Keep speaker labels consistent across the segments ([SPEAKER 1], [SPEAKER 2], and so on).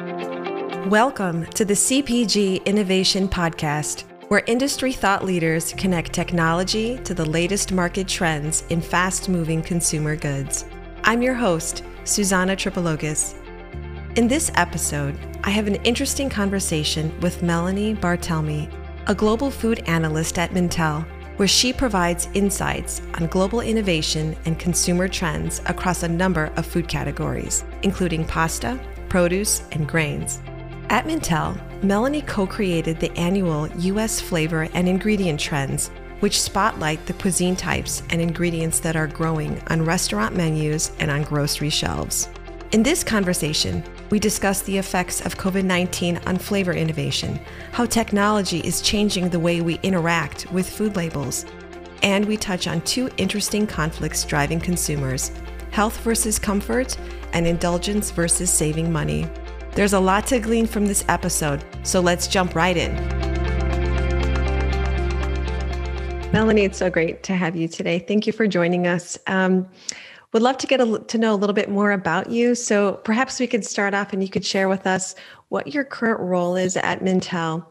[SPEAKER 1] Welcome to the CPG Innovation Podcast, where industry thought leaders connect technology to the latest market trends in fast moving consumer goods. I'm your host, Susanna Tripologis. In this episode, I have an interesting conversation with Melanie Bartelme, a global food analyst at Mintel, where she provides insights on global innovation and consumer trends across a number of food categories, including pasta, produce, and grains. At Mintel, Melanie co created the annual U.S. Flavor and Ingredient Trends, which spotlight the cuisine types and ingredients that are growing on restaurant menus and on grocery shelves. In this conversation, we discuss the effects of COVID 19 on flavor innovation, how technology is changing the way we interact with food labels, and we touch on two interesting conflicts driving consumers health versus comfort, and indulgence versus saving money. There's a lot to glean from this episode, so let's jump right in. Melanie, it's so great to have you today. Thank you for joining us. Um, would love to get a, to know a little bit more about you. So perhaps we could start off and you could share with us what your current role is at Mintel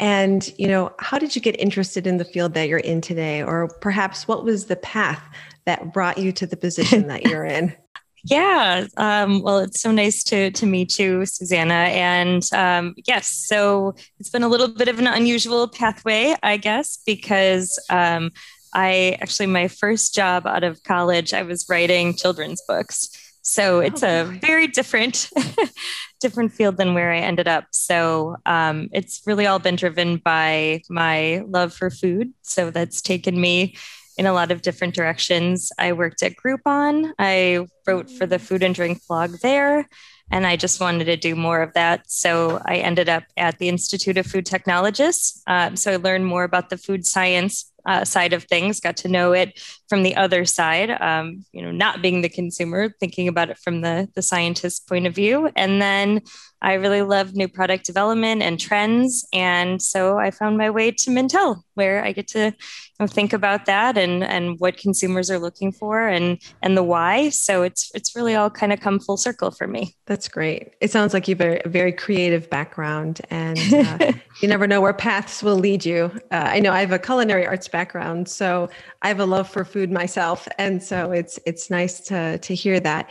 [SPEAKER 1] and you know how did you get interested in the field that you're in today or perhaps what was the path that brought you to the position that you're in
[SPEAKER 2] Yeah. Um, well, it's so nice to to meet you, Susanna. And um, yes, so it's been a little bit of an unusual pathway, I guess, because um, I actually my first job out of college, I was writing children's books. So oh, it's oh, a very different different field than where I ended up. So um, it's really all been driven by my love for food. So that's taken me in a lot of different directions. I worked at Groupon. I wrote for the food and drink blog there, and I just wanted to do more of that. So I ended up at the Institute of Food Technologists. Um, so I learned more about the food science uh, side of things, got to know it from the other side, um, you know, not being the consumer, thinking about it from the, the scientist point of view. And then I really love new product development and trends. And so I found my way to Mintel, where I get to you know, think about that and, and what consumers are looking for and, and the why. So it's, it's really all kind of come full circle for me.
[SPEAKER 1] That's great. It sounds like you have a very creative background and uh, you never know where paths will lead you. Uh, I know I have a culinary arts background, so I have a love for food myself. And so it's, it's nice to, to hear that.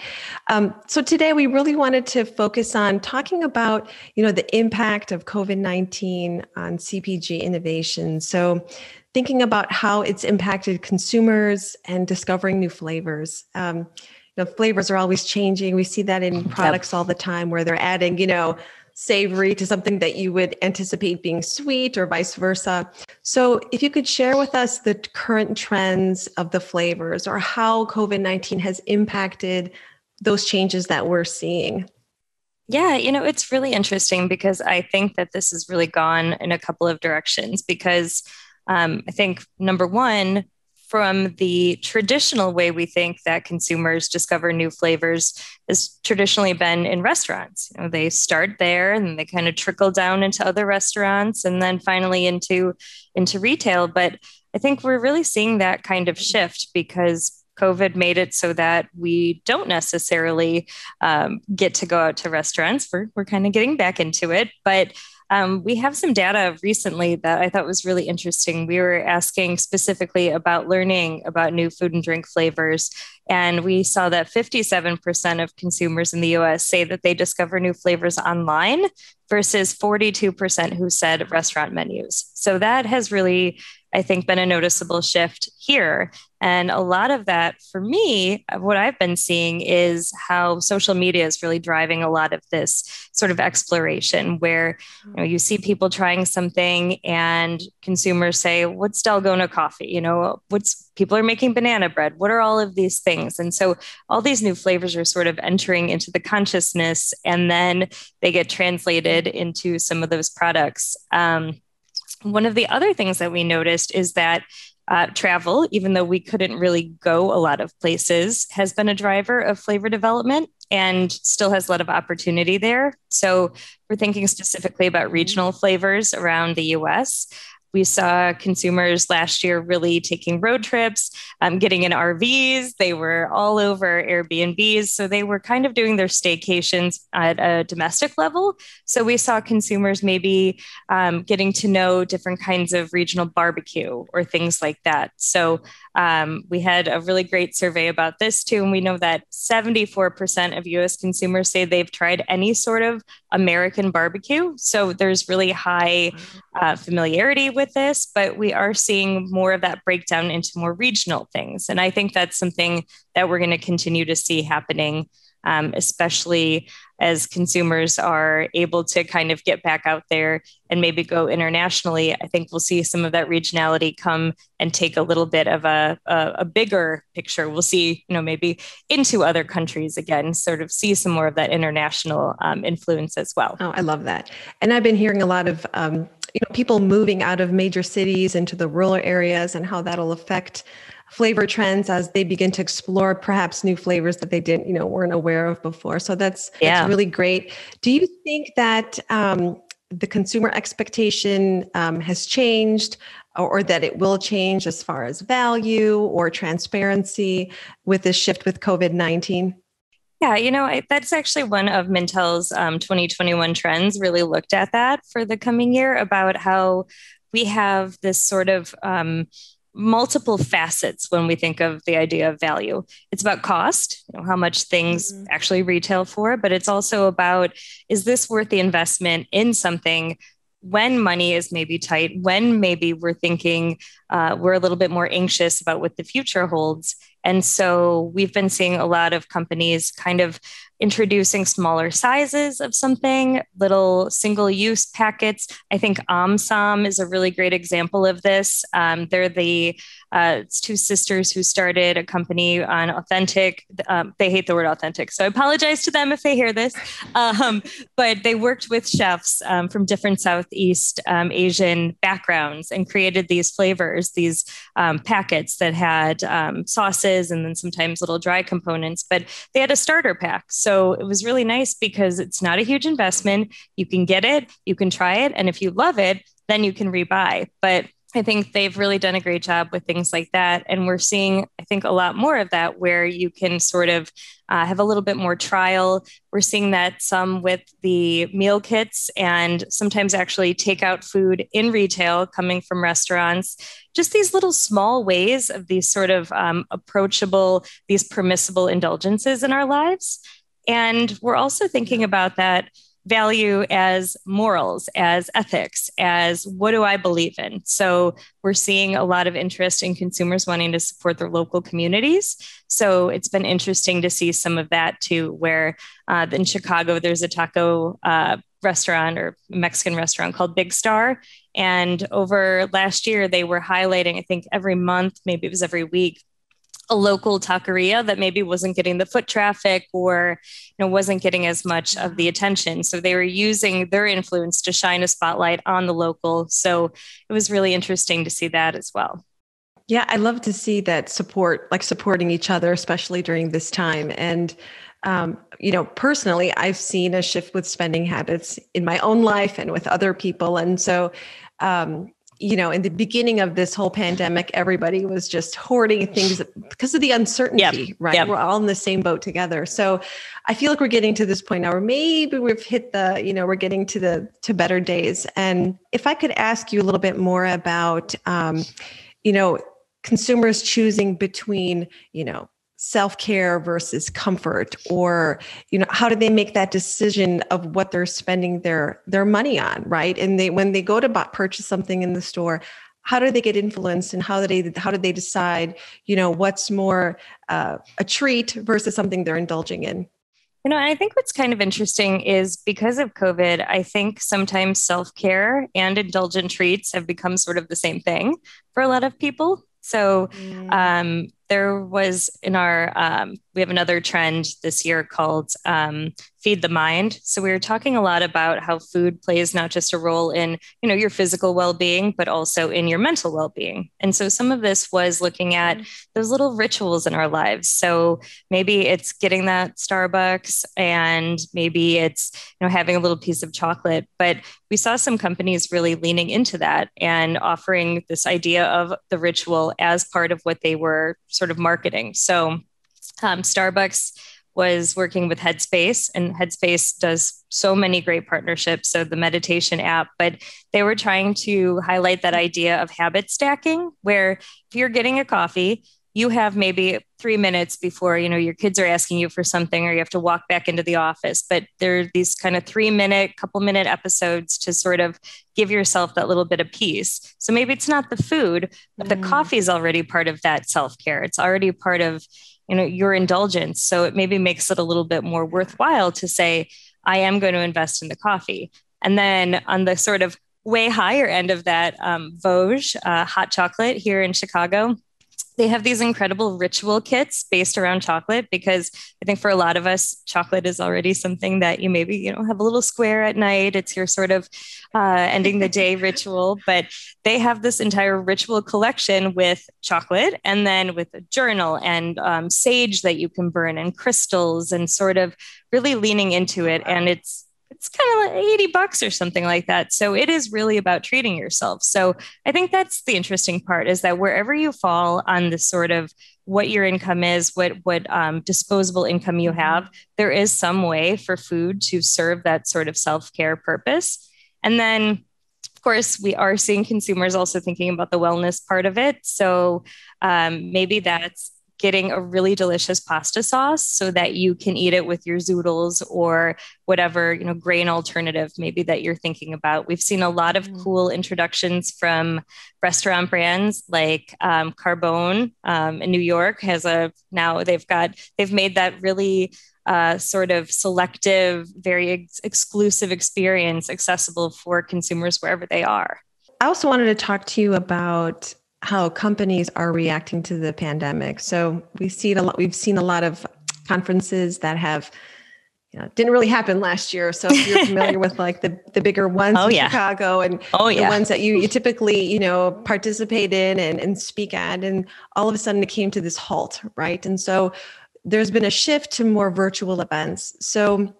[SPEAKER 1] Um, so today we really wanted to focus on talking about, you know, the impact of COVID-19 on CPG innovation. So thinking about how it's impacted consumers and discovering new flavors. Um, you know, flavors are always changing. We see that in products all the time where they're adding, you know, savory to something that you would anticipate being sweet or vice versa. So, if you could share with us the current trends of the flavors or how COVID 19 has impacted those changes that we're seeing.
[SPEAKER 2] Yeah, you know, it's really interesting because I think that this has really gone in a couple of directions. Because um, I think number one, from the traditional way we think that consumers discover new flavors has traditionally been in restaurants. You know, they start there and they kind of trickle down into other restaurants and then finally into into retail. But I think we're really seeing that kind of shift because COVID made it so that we don't necessarily um, get to go out to restaurants. We're, we're kind of getting back into it. But um, we have some data recently that I thought was really interesting. We were asking specifically about learning about new food and drink flavors. And we saw that 57% of consumers in the US say that they discover new flavors online versus 42% who said restaurant menus. So that has really I think, been a noticeable shift here. And a lot of that for me, what I've been seeing is how social media is really driving a lot of this sort of exploration where you, know, you see people trying something and consumers say, What's Dalgona coffee? You know, what's people are making banana bread? What are all of these things? And so all these new flavors are sort of entering into the consciousness and then they get translated into some of those products. Um, one of the other things that we noticed is that uh, travel, even though we couldn't really go a lot of places, has been a driver of flavor development and still has a lot of opportunity there. So we're thinking specifically about regional flavors around the US. We saw consumers last year really taking road trips, um, getting in RVs. They were all over Airbnbs. So they were kind of doing their staycations at a domestic level. So we saw consumers maybe um, getting to know different kinds of regional barbecue or things like that. So um, we had a really great survey about this too. And we know that 74% of US consumers say they've tried any sort of American barbecue. So there's really high uh, familiarity with this, but we are seeing more of that breakdown into more regional things. And I think that's something that we're going to continue to see happening um, especially as consumers are able to kind of get back out there and maybe go internationally. I think we'll see some of that regionality come and take a little bit of a, a, a bigger picture. We'll see, you know, maybe into other countries again, sort of see some more of that international um, influence as well.
[SPEAKER 1] Oh, I love that. And I've been hearing a lot of um, you know people moving out of major cities into the rural areas and how that'll affect flavor trends as they begin to explore perhaps new flavors that they didn't you know weren't aware of before. So that's yeah. that's really great. Do you think that um, the consumer expectation um, has changed or, or, that it will change as far as value or transparency with this shift with covid-19
[SPEAKER 2] yeah, you know, I, that's actually one of Mintel's um, 2021 trends, really looked at that for the coming year about how we have this sort of um, multiple facets when we think of the idea of value. It's about cost, you know, how much things mm-hmm. actually retail for, but it's also about is this worth the investment in something when money is maybe tight, when maybe we're thinking uh, we're a little bit more anxious about what the future holds. And so we've been seeing a lot of companies kind of introducing smaller sizes of something, little single use packets. I think OmSom is a really great example of this. Um, they're the uh, it's two sisters who started a company on authentic. Um, they hate the word authentic, so I apologize to them if they hear this. Um, but they worked with chefs um, from different Southeast um, Asian backgrounds and created these flavors, these um, packets that had um, sauces and then sometimes little dry components. But they had a starter pack, so it was really nice because it's not a huge investment. You can get it, you can try it, and if you love it, then you can rebuy. But I think they've really done a great job with things like that. And we're seeing, I think, a lot more of that where you can sort of uh, have a little bit more trial. We're seeing that some with the meal kits and sometimes actually take out food in retail coming from restaurants. Just these little small ways of these sort of um, approachable, these permissible indulgences in our lives. And we're also thinking about that value as morals, as ethics, as what do I believe in? So we're seeing a lot of interest in consumers wanting to support their local communities. So it's been interesting to see some of that too, where uh, in Chicago, there's a taco uh, restaurant or Mexican restaurant called Big Star. And over last year, they were highlighting, I think every month, maybe it was every week, a local taqueria that maybe wasn't getting the foot traffic or you know wasn't getting as much of the attention. So they were using their influence to shine a spotlight on the local. So it was really interesting to see that as well.
[SPEAKER 1] Yeah i love to see that support like supporting each other especially during this time. And um, you know personally i've seen a shift with spending habits in my own life and with other people. And so um, you know, in the beginning of this whole pandemic, everybody was just hoarding things because of the uncertainty, yep. right? Yep. We're all in the same boat together. So I feel like we're getting to this point now where maybe we've hit the, you know, we're getting to the to better days. And if I could ask you a little bit more about um, you know, consumers choosing between, you know, self-care versus comfort or you know how do they make that decision of what they're spending their their money on right and they when they go to buy, purchase something in the store how do they get influenced and how do they how do they decide you know what's more uh, a treat versus something they're indulging in
[SPEAKER 2] you know, I think what's kind of interesting is because of COVID, I think sometimes self care and indulgent treats have become sort of the same thing for a lot of people. So, mm. um, there was in our um, we have another trend this year called um, feed the mind. So we were talking a lot about how food plays not just a role in you know your physical well-being but also in your mental well-being. And so some of this was looking at mm-hmm. those little rituals in our lives. So maybe it's getting that starbucks and maybe it's you know having a little piece of chocolate but we saw some companies really leaning into that and offering this idea of the ritual as part of what they were sort of marketing so um, Starbucks was working with Headspace, and Headspace does so many great partnerships. So, the meditation app, but they were trying to highlight that idea of habit stacking, where if you're getting a coffee, you have maybe three minutes before you know your kids are asking you for something or you have to walk back into the office but there are these kind of three minute couple minute episodes to sort of give yourself that little bit of peace. So maybe it's not the food but mm. the coffee is already part of that self-care. It's already part of you know your indulgence. So it maybe makes it a little bit more worthwhile to say i am going to invest in the coffee. And then on the sort of way higher end of that um, vosges uh, hot chocolate here in chicago they have these incredible ritual kits based around chocolate because I think for a lot of us, chocolate is already something that you maybe you know have a little square at night. It's your sort of uh, ending the day ritual, but they have this entire ritual collection with chocolate and then with a journal and um, sage that you can burn and crystals and sort of really leaning into it. And it's it's kind of like 80 bucks or something like that. So it is really about treating yourself. So I think that's the interesting part is that wherever you fall on the sort of what your income is, what what um, disposable income you mm-hmm. have, there is some way for food to serve that sort of self care purpose. And then, of course, we are seeing consumers also thinking about the wellness part of it. So um, maybe that's getting a really delicious pasta sauce so that you can eat it with your zoodles or whatever you know grain alternative maybe that you're thinking about we've seen a lot of mm. cool introductions from restaurant brands like um, carbone um, in new york has a now they've got they've made that really uh, sort of selective very ex- exclusive experience accessible for consumers wherever they are
[SPEAKER 1] I also wanted to talk to you about how companies are reacting to the pandemic. So we see a lot. We've seen a lot of conferences that have, you know, didn't really happen last year. So if you're familiar with like the the bigger ones oh, in yeah. Chicago and oh, the yeah. ones that you you typically you know participate in and and speak at, and all of a sudden it came to this halt, right? And so there's been a shift to more virtual events. So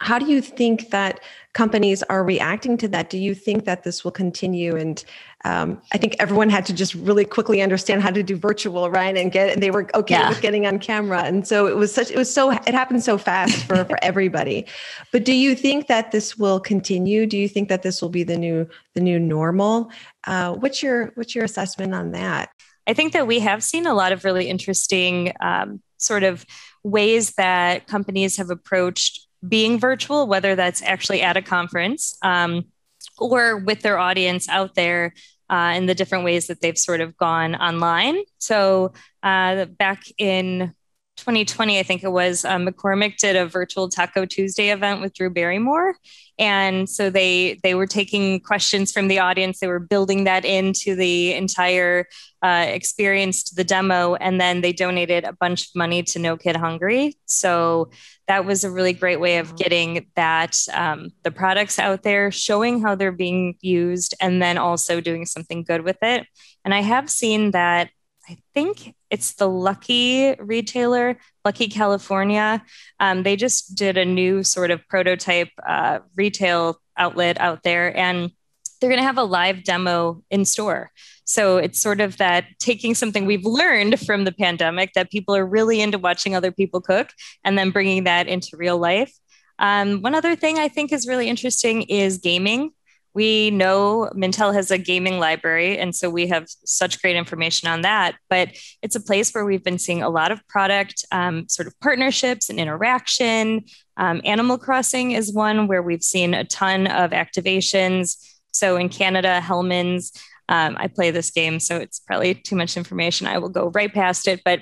[SPEAKER 1] how do you think that companies are reacting to that? Do you think that this will continue? And um, I think everyone had to just really quickly understand how to do virtual, right? And get they were okay yeah. with getting on camera. And so it was such it was so it happened so fast for for everybody. But do you think that this will continue? Do you think that this will be the new the new normal? Uh, what's your what's your assessment on that?
[SPEAKER 2] I think that we have seen a lot of really interesting um, sort of ways that companies have approached being virtual, whether that's actually at a conference um, or with their audience out there uh, in the different ways that they've sort of gone online. So uh, back in 2020, I think it was, um, McCormick did a virtual Taco Tuesday event with Drew Barrymore, and so they they were taking questions from the audience. They were building that into the entire uh, experience to the demo, and then they donated a bunch of money to No Kid Hungry. So that was a really great way of getting that um, the products out there, showing how they're being used, and then also doing something good with it. And I have seen that I think it's the Lucky retailer, Lucky California. Um, they just did a new sort of prototype uh, retail outlet out there, and they're going to have a live demo in store. So it's sort of that taking something we've learned from the pandemic that people are really into watching other people cook and then bringing that into real life. Um, one other thing I think is really interesting is gaming we know Mintel has a gaming library, and so we have such great information on that. But it's a place where we've been seeing a lot of product um, sort of partnerships and interaction. Um, Animal Crossing is one where we've seen a ton of activations. So in Canada, Hellmann's, um, I play this game, so it's probably too much information. I will go right past it. But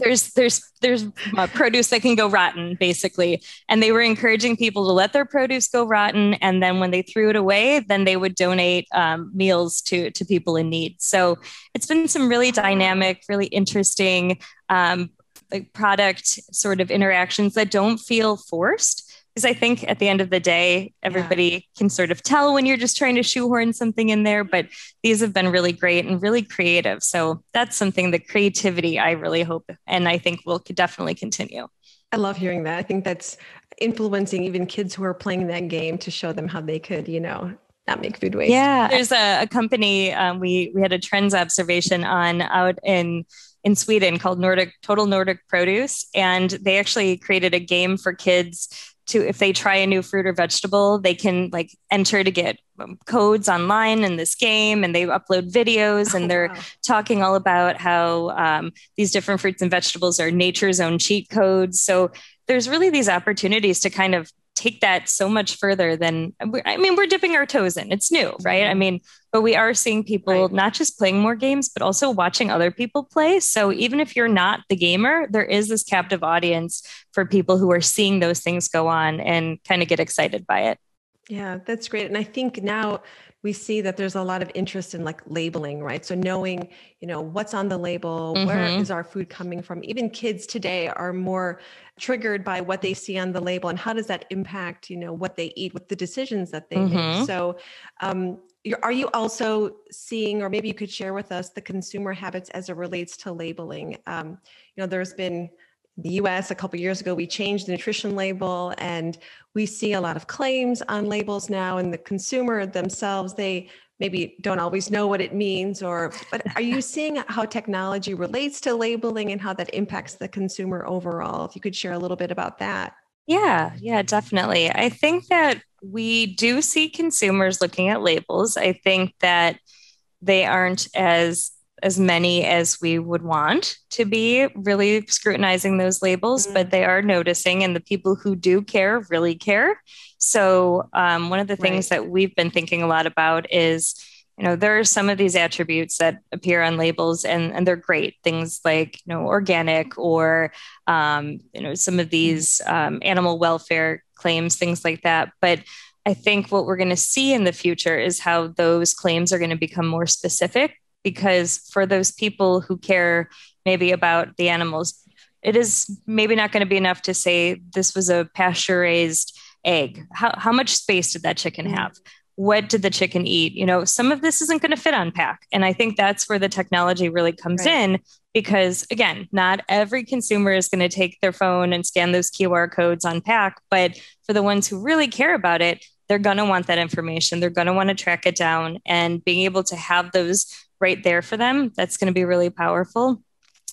[SPEAKER 2] there's there's there's uh, produce that can go rotten basically. And they were encouraging people to let their produce go rotten. And then when they threw it away then they would donate um, meals to to people in need. So it's been some really dynamic really interesting um, like product sort of interactions that don't feel forced because I think at the end of the day, everybody yeah. can sort of tell when you're just trying to shoehorn something in there. But these have been really great and really creative. So that's something the creativity I really hope and I think will definitely continue.
[SPEAKER 1] I love hearing that. I think that's influencing even kids who are playing that game to show them how they could, you know, not make food waste.
[SPEAKER 2] Yeah, there's a, a company um, we we had a trends observation on out in in Sweden called Nordic Total Nordic Produce, and they actually created a game for kids to if they try a new fruit or vegetable they can like enter to get um, codes online in this game and they upload videos and oh, they're wow. talking all about how um, these different fruits and vegetables are nature's own cheat codes so there's really these opportunities to kind of take that so much further than I mean, we're dipping our toes in. It's new, right? I mm-hmm. mean, but we are seeing people right. not just playing more games, but also watching other people play. So even if you're not the gamer, there is this captive audience for people who are seeing those things go on and kind of get excited by it.
[SPEAKER 1] Yeah, that's great. And I think now we see that there's a lot of interest in like labeling, right? So knowing, you know, what's on the label, mm-hmm. where is our food coming from? Even kids today are more triggered by what they see on the label and how does that impact, you know, what they eat, with the decisions that they mm-hmm. make. So um, are you also seeing, or maybe you could share with us the consumer habits as it relates to labeling? Um, you know, there's been the US a couple years ago, we changed the nutrition label and we see a lot of claims on labels now and the consumer themselves, they maybe don't always know what it means or but are you seeing how technology relates to labeling and how that impacts the consumer overall? If you could share a little bit about that.
[SPEAKER 2] Yeah, yeah, definitely. I think that we do see consumers looking at labels. I think that they aren't as as many as we would want to be really scrutinizing those labels, mm-hmm. but they are noticing, and the people who do care really care. So, um, one of the things right. that we've been thinking a lot about is, you know, there are some of these attributes that appear on labels, and and they're great things like you know organic or um, you know some of these um, animal welfare claims, things like that, but I think what we're going to see in the future is how those claims are going to become more specific because for those people who care maybe about the animals, it is maybe not going to be enough to say this was a pasture raised egg. How, how much space did that chicken mm. have? What did the chicken eat? You know, some of this isn't going to fit on pack. And I think that's where the technology really comes right. in because, again, not every consumer is going to take their phone and scan those QR codes on pack. But for the ones who really care about it, they're going to want that information. They're going to want to track it down and being able to have those right there for them, that's going to be really powerful,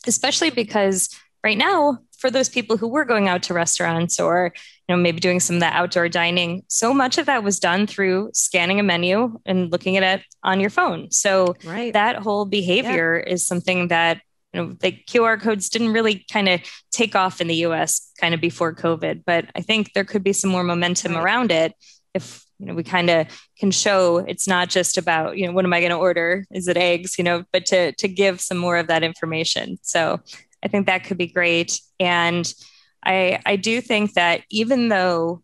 [SPEAKER 2] especially because right now, for those people who were going out to restaurants or you know maybe doing some of that outdoor dining so much of that was done through scanning a menu and looking at it on your phone so right. that whole behavior yeah. is something that you know the qr codes didn't really kind of take off in the us kind of before covid but i think there could be some more momentum right. around it if you know we kind of can show it's not just about you know what am i going to order is it eggs you know but to to give some more of that information so i think that could be great and i i do think that even though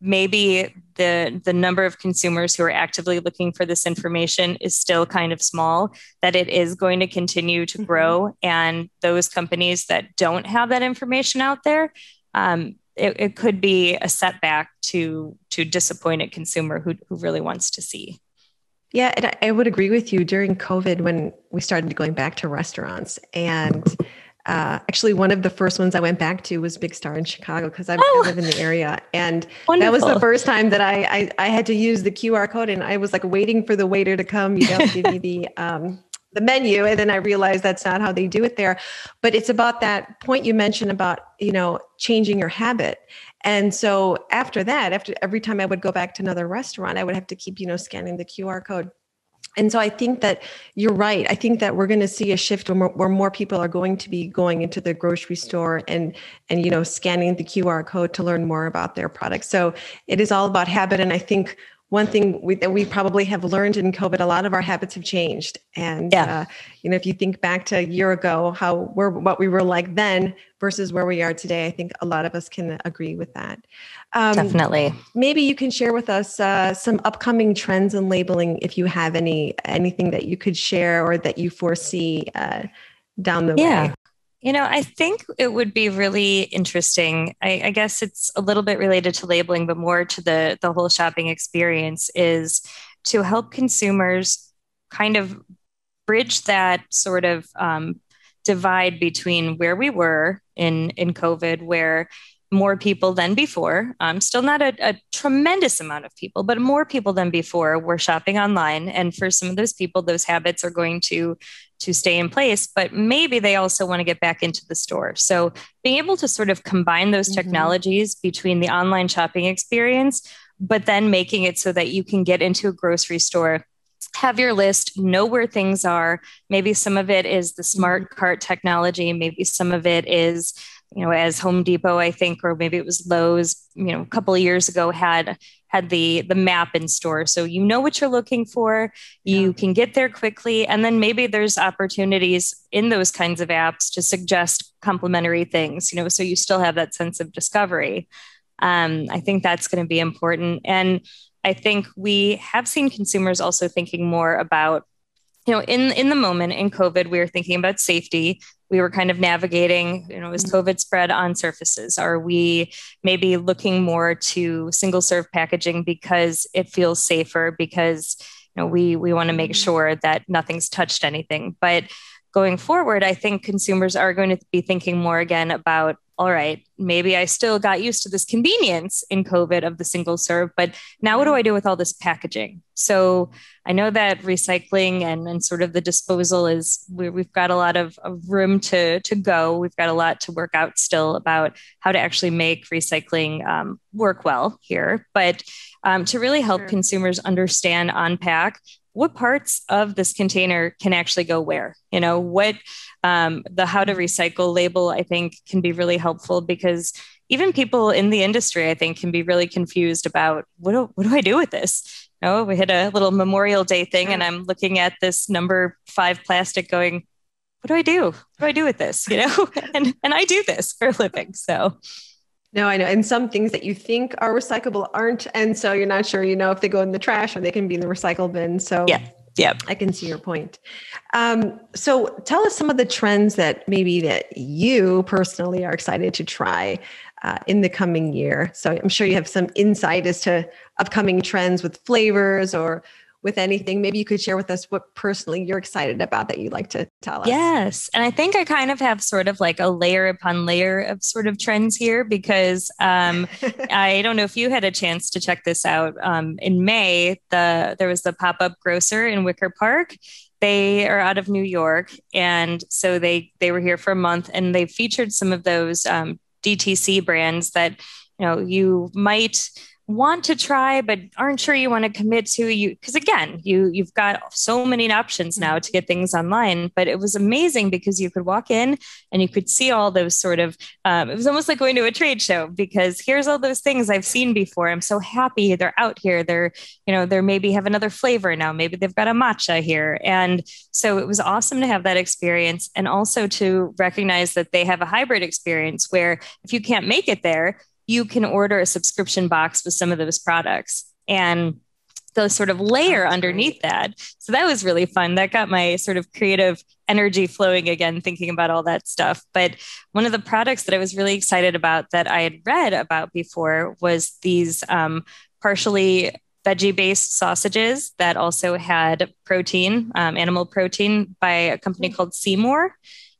[SPEAKER 2] maybe the the number of consumers who are actively looking for this information is still kind of small that it is going to continue to mm-hmm. grow mm-hmm. and those companies that don't have that information out there um, it, it could be a setback to to disappointed consumer who, who really wants to see
[SPEAKER 1] yeah and I, would agree with you during covid when we started going back to restaurants and uh, actually one of the first ones i went back to was big star in chicago because I, oh, I, live in the area. And wonderful. that was the first time that I, I, I had to use the qr code and i was like waiting for the waiter to come you know give me the um, the menu. And then i realized that's not how they do it there. But it's about that point you mentioned about you know changing your habit. And so after that after every time i would go back to another restaurant i would have to keep you know scanning the qr code and so i think that you're right. I think that we're going to see a shift where more, where more people are going to be going into the grocery store and and you know scanning the qr code to learn more about their products so it is all about habit and i think one thing we, that we probably have learned in COVID, a lot of our habits have changed. And yeah. uh, you know, if you think back to a year ago, how we're what we were like then versus where we are today, I think a lot of us can agree with that.
[SPEAKER 2] Um, Definitely.
[SPEAKER 1] Maybe you can share with us uh, some upcoming trends in labeling, if you have any anything that you could share or that you foresee uh, down the yeah. way.
[SPEAKER 2] You know, I think it would be really interesting. I, I, guess it's a little bit related to labeling, but more to the the whole shopping experience is to help consumers kind of bridge that sort of um, divide between where we were in in COVID, where more people than before. Um, still not a, a, tremendous amount of people, but more people than before were shopping online. And for some of those people, those habits are going to to stay in place. But maybe they also want to get back into the store. So being able to sort of combine those mm-hmm. technologies between the online shopping experience, but then making it so that you can get into a grocery store have your list, know where things are. Maybe some of it is the smart mm-hmm. cart technology. Maybe some of it is you know, as Home Depot, I think, or maybe it was Lowe's, you know, a couple of years ago had had the the map in store, so you know what you're looking for. You yeah. can get there quickly, and then maybe there's opportunities in those kinds of apps to suggest complementary things. You know, so you still have that sense of discovery. Um, I think that's going to be important, and I think we have seen consumers also thinking more about you know in in the moment in covid we were thinking about safety we were kind of navigating you know as mm-hmm. covid spread on surfaces are we maybe looking more to single serve packaging because it feels safer because you know we we want to make mm-hmm. sure that nothing's touched anything but going forward i think consumers are going to be thinking more again about all right, maybe I still got used to this convenience in COVID of the single serve, but now what do I do with all this packaging? So I know that recycling and, and sort of the disposal is we, have got a lot of, of, room to, to go. We've got a lot to work out still about how to actually make recycling um, work well here. But um, to really help sure. consumers understand unpack what parts of this container can actually go where? You know what um, the how to recycle label i think can be really helpful because even people in the industry i think can be really confused about what do, what do i do with this? You know we hit a little memorial day thing and i'm looking at this number five plastic going what do i do? What do i do with this? You know and and i do this for a living so
[SPEAKER 1] no, I know. And some things that you think are recyclable aren't. And so you're not sure, you know, if they go in the trash or they can be in the recycle bin. So
[SPEAKER 2] yeah. Yeah.
[SPEAKER 1] I can see your point. Um, so tell us some of the trends that maybe that you personally are excited to try uh, in the coming year. So I'm sure you have some insight as to upcoming trends with flavors or with anything, maybe you could share with us what personally you're excited about that you'd like to tell us.
[SPEAKER 2] Yes. And I think I kind of have sort of like a layer upon layer of sort of trends here because um, I don't know if you had a chance to check this out. Um, in May, the there was the pop-up grocer in Wicker Park. They are out of New York. And so they they were here for a month and they featured some of those um, DTC brands that you know you might want to try but aren't sure you want to commit to you because again you you've got so many options now to get things online but it was amazing because you could walk in and you could see all those sort of um, it was almost like going to a trade show because here's all those things i've seen before. I'm so happy they're out here. They're you know they're maybe have another flavor now. Maybe they've got a matcha here. And so it was awesome to have that experience and also to recognize that they have a hybrid experience where if you can't make it there you can order a subscription box with some of those products and the sort of layer underneath that. So that was really fun. That got my sort of creative energy flowing again, thinking about all that stuff. But one of the products that I was really excited about that I had read about before was these um, partially veggie based sausages that also had protein, um, animal protein by a company mm. called Seemore.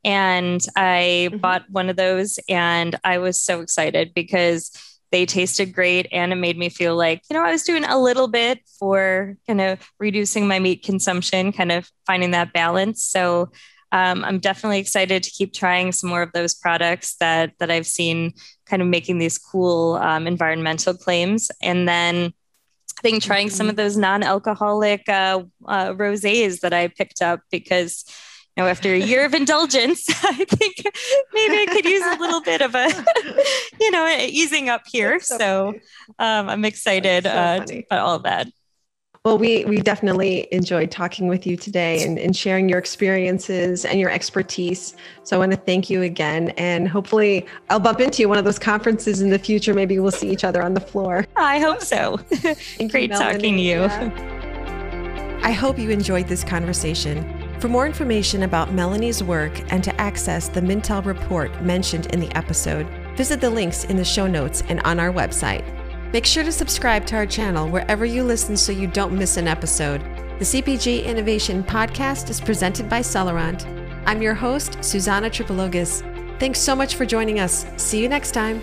[SPEAKER 2] And I mm-hmm. bought one of those and I was so excited because they tasted great and it made me feel like, you know, I was doing a little bit for kind of reducing my meat consumption, kind of finding that balance. So um, I'm definitely excited to keep trying some more of those products that that I've seen kind of making these cool um, environmental claims. And then I think trying mm-hmm. some of those non-alcoholic uh, uh, rosés that I picked up because know, after a year of indulgence, I think maybe I could use a little bit of a, you know, easing up here. So, so um, I'm excited so uh, about all of that.
[SPEAKER 1] Well, we we definitely enjoyed talking with you today and, and sharing your experiences and your expertise. So I want to thank you again. And hopefully I'll bump into you one of those conferences in the future. Maybe we'll see each other on the floor.
[SPEAKER 2] I hope so. Great you, talking to you.
[SPEAKER 1] I hope you enjoyed this conversation. For more information about Melanie's work and to access the Mintel report mentioned in the episode, visit the links in the show notes and on our website. Make sure to subscribe to our channel wherever you listen so you don't miss an episode. The CPG Innovation Podcast is presented by Celerant. I'm your host, Susanna Tripologis. Thanks so much for joining us. See you next time.